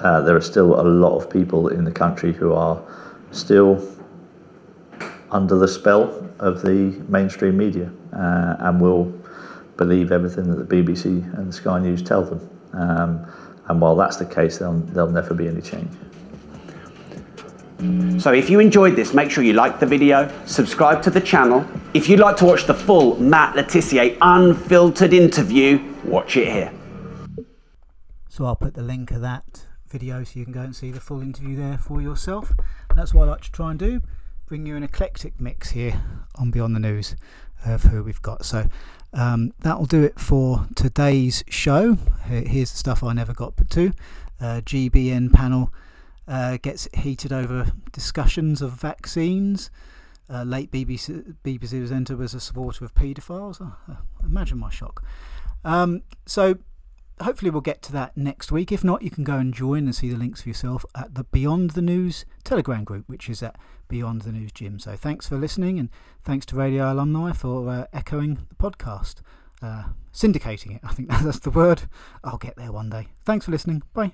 uh, there are still a lot of people in the country who are still under the spell of the mainstream media uh, and will believe everything that the BBC and Sky News tell them. Um, and while that's the case, there'll, there'll never be any change. So if you enjoyed this, make sure you like the video, subscribe to the channel. If you'd like to watch the full Matt Le Tissier unfiltered interview, watch it here. So I'll put the link of that video so you can go and see the full interview there for yourself. That's what I like to try and do bring you an eclectic mix here on Beyond the News of who we've got. So um, that'll do it for today's show. Here's the stuff I never got but to. Uh, GBN panel uh, gets heated over discussions of vaccines. Uh, late BBC, BBC presenter was a supporter of paedophiles. Oh, imagine my shock. Um, so hopefully we'll get to that next week. If not, you can go and join and see the links for yourself at the Beyond the News Telegram group, which is at Beyond the News Gym. So thanks for listening, and thanks to Radio Alumni for uh, echoing the podcast, uh, syndicating it. I think that's the word. I'll get there one day. Thanks for listening. Bye.